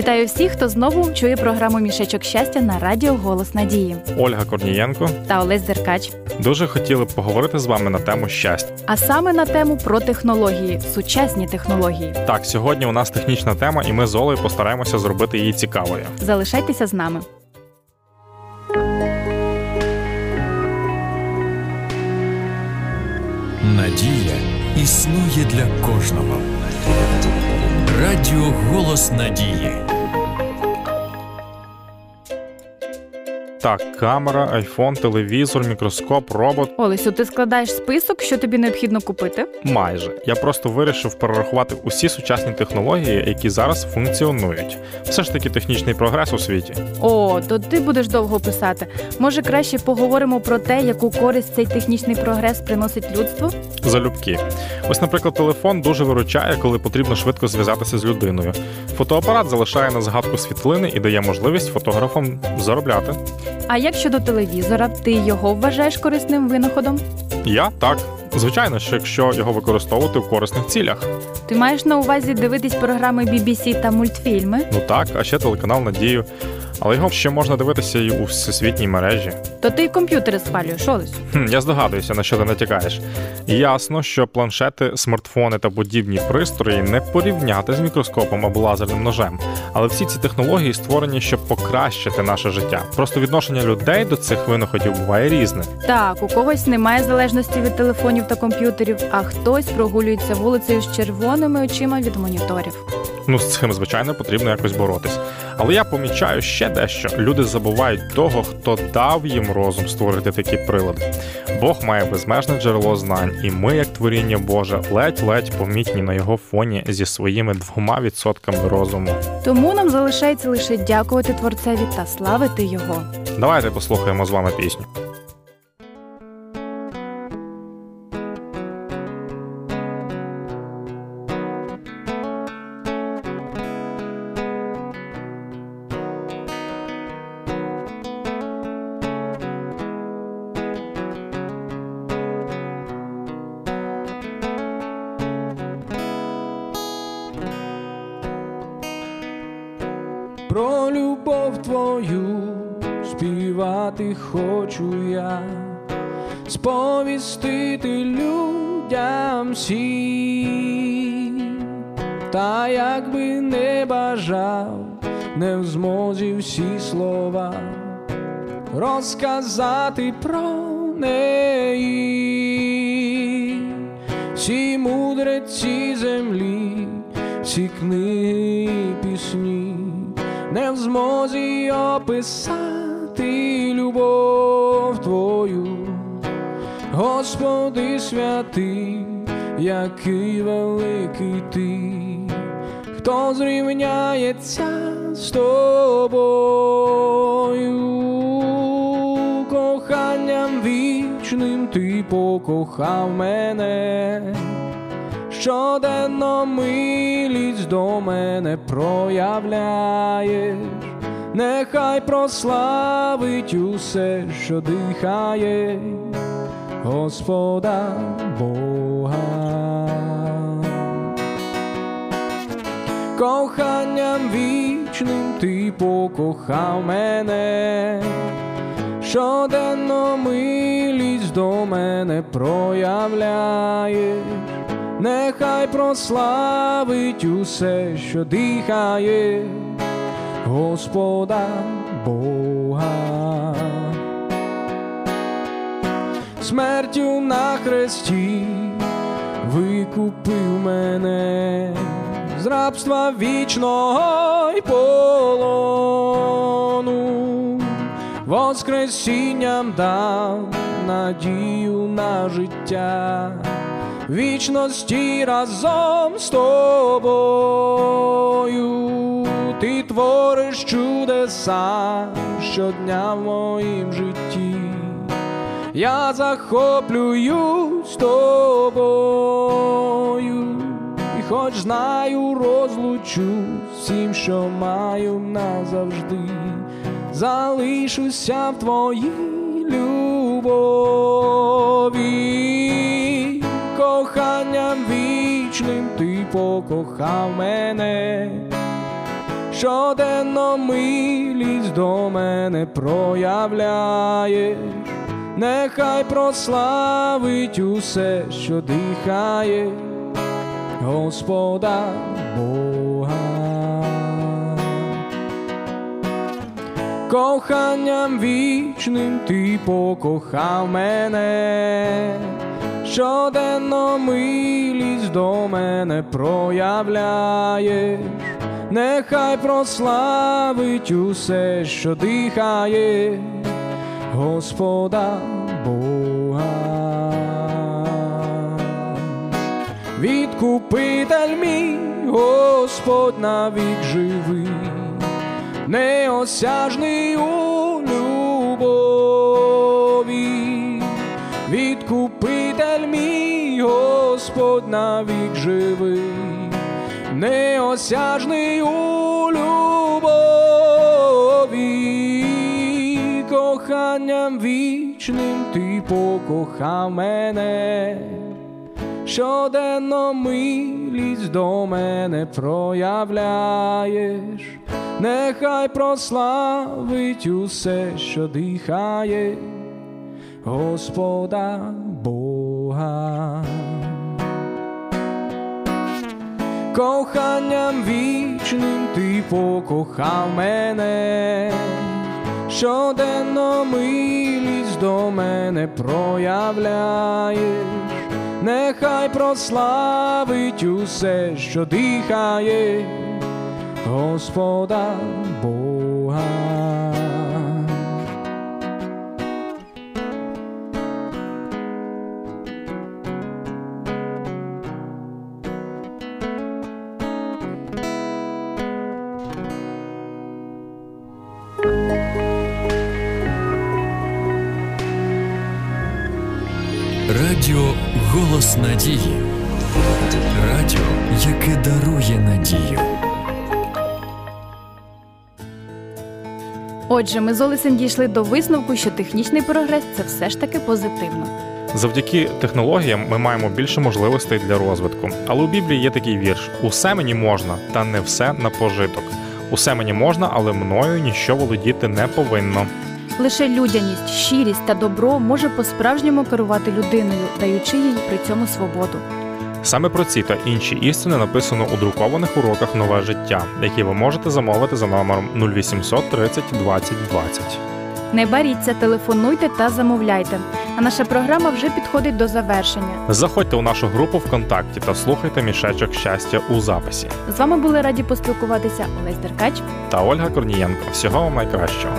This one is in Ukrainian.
Вітаю всіх, хто знову чує програму Мішечок щастя на радіо Голос Надії. Ольга Корнієнко та Олесь Деркач. Дуже хотіли б поговорити з вами на тему щастя, а саме на тему про технології, сучасні технології. Так, сьогодні у нас технічна тема, і ми з Олею постараємося зробити її цікавою. Залишайтеся з нами. Надія існує для кожного. Радіо Голос Надії. Так, камера, айфон, телевізор, мікроскоп, робот. Олесю, ти складаєш список, що тобі необхідно купити? Майже я просто вирішив перерахувати усі сучасні технології, які зараз функціонують. Все ж таки технічний прогрес у світі. О, то ти будеш довго писати. Може, краще поговоримо про те, яку користь цей технічний прогрес приносить людству? Залюбки. Ось, наприклад, телефон дуже виручає, коли потрібно швидко зв'язатися з людиною. Фотоапарат залишає на згадку світлини і дає можливість фотографам заробляти. А як щодо телевізора, ти його вважаєш корисним винаходом? Я так. Звичайно, що якщо його використовувати в корисних цілях. Ти маєш на увазі дивитись програми BBC та мультфільми? Ну так, а ще телеканал Надію але його ще можна дивитися і у всесвітній мережі. То ти комп'ютери спалюєш, Олесь? Хм, Я здогадуюся, на що ти натякаєш. Ясно, що планшети, смартфони та подібні пристрої не порівняти з мікроскопом або лазерним ножем. Але всі ці технології створені, щоб покращити наше життя. Просто відношення людей до цих винаходів буває різне. Так, у когось немає залежності від телефонів та комп'ютерів, а хтось прогулюється вулицею з червоними очима від моніторів. Ну з цим звичайно потрібно якось боротись. Але я помічаю ще дещо: люди забувають того, хто дав їм розум створити такі прилади. Бог має безмежне джерело знань, і ми, як творіння Боже, ледь-ледь помітні на його фоні зі своїми двома відсотками розуму. Тому нам залишається лише дякувати творцеві та славити його. Давайте послухаємо з вами пісню. Про любов твою співати хочу я, сповістити людям всім, та якби не бажав, не в змозі всі слова розказати про неї, всі мудреці землі, всі книги пісні не в змозі описати любов Твою, Господи святий, який великий ти, хто зрівняється з тобою, коханням вічним ти покохав мене щоденно милість до мене проявляєш, нехай прославить усе, що дихає, Господа Бога. Коханням вічним ти покохав мене, щоденно милість до мене проявляєш нехай прославить усе, що дихає, Господа Бога, смертю на хресті викупив мене з рабства вічного й полону, воскресінням дав надію на життя вічності разом з тобою, ти твориш чудеса щодня в моїм житті, я захоплююсь тобою, і хоч знаю, розлучу всім, що маю назавжди, залишуся в твоїй любові вічним ти покохав мене, щоденно милість до мене проявляєш, нехай прославить усе, що дихає, Господа Бога. Коханням вічним ти покохав мене, щоденно милість до мене проявляєш, нехай прославить усе, що дихає, Господа Бога. Відкупитель мій, Господь навік живий неосяжний у Господь навік живий, неосяжний у любові, коханням вічним ти покохав мене. Щоденно милість до мене проявляєш, нехай прославить усе, що дихає, Господа Бога. Коханням вічним ти покохав мене, щоденно милість до мене проявляєш, нехай прославить усе, що дихає. Господа Бога. Радіо Голос Надії. Радіо, яке дарує надію. Отже, ми з Олесем дійшли до висновку, що технічний прогрес це все ж таки позитивно. Завдяки технологіям ми маємо більше можливостей для розвитку. Але у Біблії є такий вірш: усе мені можна, та не все на пожиток. Усе мені можна, але мною ніщо володіти не повинно. Лише людяність, щирість та добро може по-справжньому керувати людиною, даючи їй при цьому свободу. Саме про ці та інші істини написано у друкованих уроках Нове життя, які ви можете замовити за номером 0800 30 20 20. Не баріться, телефонуйте та замовляйте. А наша програма вже підходить до завершення. Заходьте у нашу групу ВКонтакті та слухайте мішечок щастя у записі. З вами були раді поспілкуватися Олесь Деркач Та Ольга Корнієнко. Всього вам найкращого.